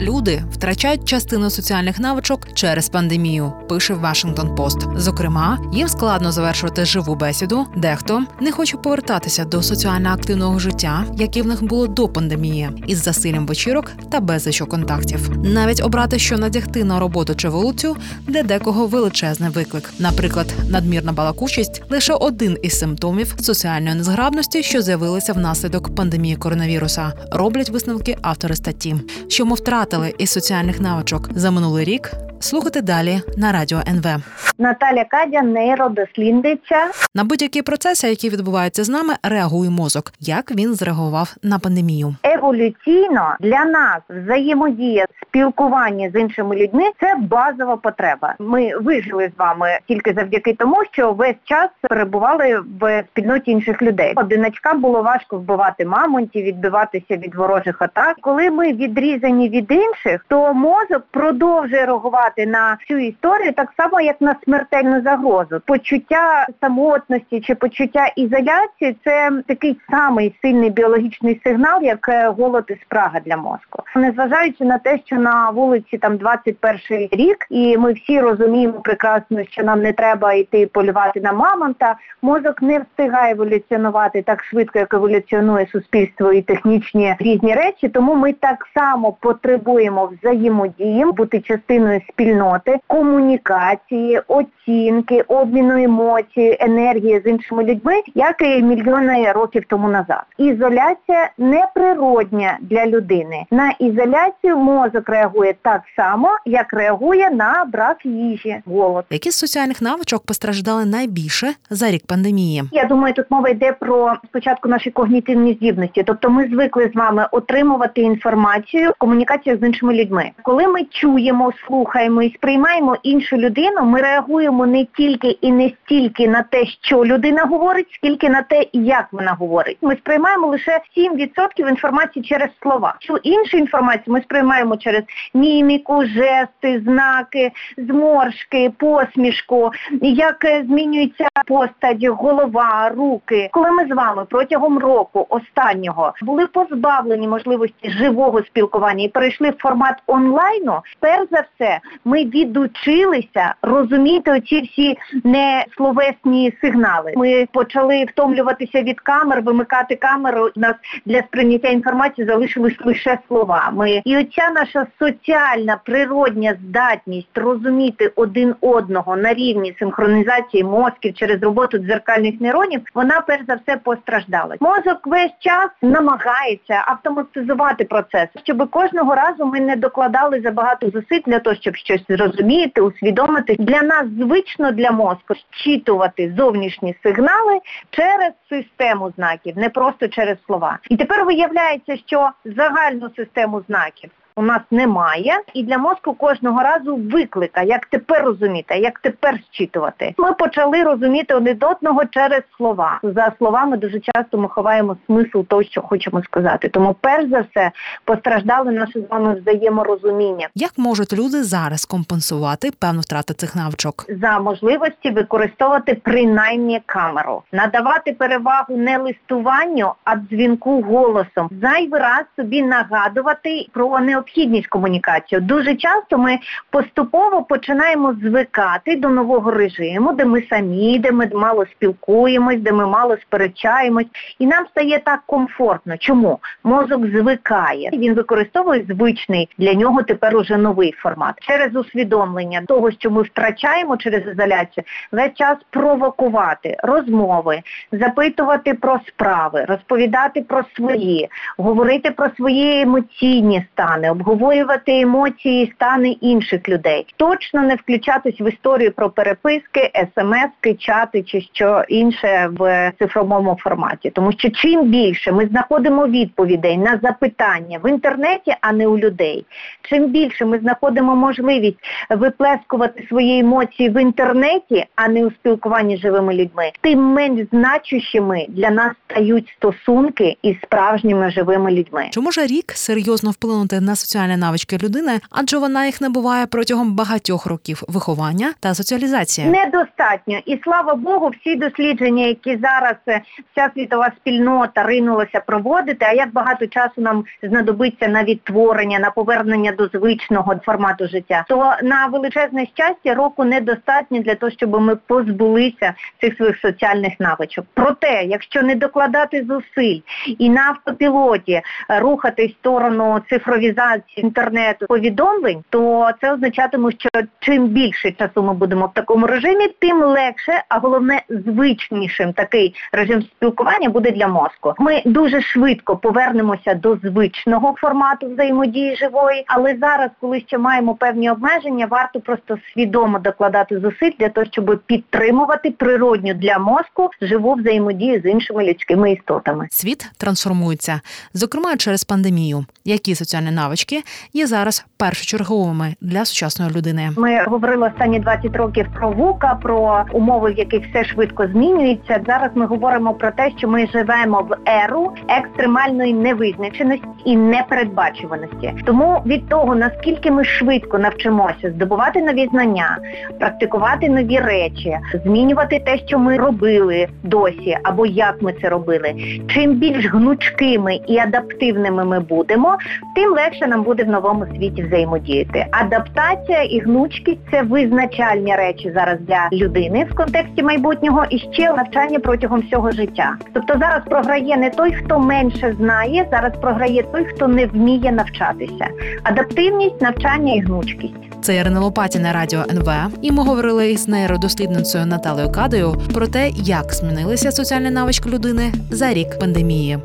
Люди втрачають частину соціальних навичок через пандемію. Пише Вашингтон Пост. Зокрема, їм складно завершувати живу бесіду. Дехто не хоче повертатися до соціально активного життя, яке в них було до пандемії, із засиллям вечірок та безлічу контактів. Навіть обрати, що надягти на роботу чи вулицю, де декого величезний виклик. Наприклад, надмірна балакучість лише один із симптомів соціальної незграбності, що з'явилися внаслідок пандемії коронавіруса. Роблять висновки автори статті, що мов втратили із соціальних навичок за минулий рік. Слухайте далі на радіо НВ. Наталя Кадя, нейродослідниця. На будь-які процеси, які відбуваються з нами, реагує мозок. Як він зреагував на пандемію? Еволюційно для нас взаємодія, спілкування з іншими людьми це базова потреба. Ми вижили з вами тільки завдяки тому, що весь час перебували в спільноті інших людей. Одиначкам було важко вбивати мамонтів, відбиватися від ворожих атак. Коли ми відрізані від інших, то мозок продовжує реагувати на цю історію так само, як на смертельну загрозу. Почуття самотності чи почуття ізоляції це такий самий сильний біологічний сигнал, як е, голод і спрага для мозку. Незважаючи на те, що на вулиці там 21 рік, і ми всі розуміємо прекрасно, що нам не треба йти полювати на мамонта. Мозок не встигає еволюціонувати так швидко, як еволюціонує суспільство і технічні різні речі. Тому ми так само потребуємо взаємодії, бути частиною спільноти, комунікації, оцінки, обміну емоцій, енергії з іншими людьми, як і мільйони років тому назад. Ізоляція неприродня для людини. На ізоляцію мозок реагує так само, як реагує на брак їжі, голод. Які з соціальних навичок постраждали найбільше за рік пандемії? Я думаю, тут мова йде про спочатку наші когнітивні здібності. Тобто, ми звикли з вами отримувати інформацію, комунікацію з іншими людьми. Коли ми чуємо, слухаємо і сприймаємо іншу людину, ми реагуємо не тільки і не стільки на те, що людина говорить, скільки на те, як вона говорить. Ми сприймаємо лише 7% інформації через слова. Цю іншу інформацію ми сприймаємо через міміку, жести, знаки, зморшки, посмішку, як змінюється постать, голова, руки. Коли ми з вами протягом року останнього були позбавлені можливості живого спілкування і перейшли в формат онлайну, перш за все, ми відучилися розуміти оці всі несловесні сигнали. Ми почали втомлюватися від камер, вимикати камеру. Нас для сприйняття інформації залишились лише слова. І оця наша соціальна природня здатність розуміти один одного на рівні синхронізації мозків через роботу дзеркальних нейронів, вона перш за все постраждала. Мозок весь час намагається автоматизувати процес, щоб кожного разу ми не докладали забагато зусиль для того, щоб щось зрозуміти, усвідомити. Для нас звично для мозку зчитувати зовнішні сигнали через систему знаків, не просто через слова. І тепер виявляється, що загальну систему знаків у нас немає, і для мозку кожного разу виклика, як тепер розуміти, як тепер зчитувати. Ми почали розуміти один одного через слова. За словами дуже часто ми ховаємо смисл того, що хочемо сказати. Тому, перш за все, постраждали наше з вами взаєморозуміння. Як можуть люди зараз компенсувати певну втрату цих навичок? За можливості використовувати принаймні камеру, надавати перевагу не листуванню, а дзвінку голосом. Зайвий раз собі нагадувати про необхідність необхідність комунікації. Дуже часто ми поступово починаємо звикати до нового режиму, де ми самі, де ми мало спілкуємось, де ми мало сперечаємось, і нам стає так комфортно. Чому? Мозок звикає. Він використовує звичний для нього тепер уже новий формат. Через усвідомлення того, що ми втрачаємо через ізоляцію, весь час провокувати розмови, запитувати про справи, розповідати про свої, говорити про свої емоційні стани обговорювати емоції стани інших людей, точно не включатись в історію про переписки, смски, чати чи що інше в цифровому форматі. Тому що чим більше ми знаходимо відповідей на запитання в інтернеті, а не у людей, чим більше ми знаходимо можливість виплескувати свої емоції в інтернеті, а не у спілкуванні з живими людьми, тим менш значущими для нас стають стосунки із справжніми живими людьми. Чи може рік серйозно вплинути на соціальні навички людини, адже вона їх набуває протягом багатьох років виховання та соціалізації. Недостатньо, і слава Богу, всі дослідження, які зараз е, вся світова спільнота ринулася проводити. А як багато часу нам знадобиться на відтворення, на повернення до звичного формату життя, то на величезне щастя року недостатньо для того, щоб ми позбулися цих своїх соціальних навичок. Проте, якщо не докладати зусиль і на автопілоті е, рухатись в сторону цифровізації інтернету повідомлень, то це означатиме, що чим більше часу ми будемо в такому режимі, тим легше, а головне звичнішим такий режим спілкування буде для мозку. Ми дуже швидко повернемося до звичного формату взаємодії живої, але зараз, коли ще маємо певні обмеження, варто просто свідомо докладати зусиль для того, щоб підтримувати природню для мозку живу взаємодію з іншими людськими істотами. Світ трансформується, зокрема через пандемію. Які соціальні навички є зараз першочерговими для сучасної людини? Ми говорили останні 20 років про ВУКа, про умови, в яких все швидко змінюється. Зараз ми говоримо про те, що ми живемо в еру екстремальної невизначеності і непередбачуваності. Тому від того наскільки ми швидко навчимося здобувати нові знання, практикувати нові речі, змінювати те, що ми робили досі, або як ми це робили. Чим більш гнучкими і адаптивними ми будемо, тим легше нам буде в новому світі взаємодіяти. Адаптація і гнучкість це визначальні речі зараз для людини в контексті майбутнього і ще навчання протягом всього життя. Тобто зараз програє не той, хто менше знає, зараз програє той, хто не вміє навчатися. Адаптивність, навчання і гнучкість. Це Ірина Лопатіна радіо НВ. І ми говорили із нейродослідницею Наталею Кадою про те, як змінилися соціальні навички людини за рік пандемії.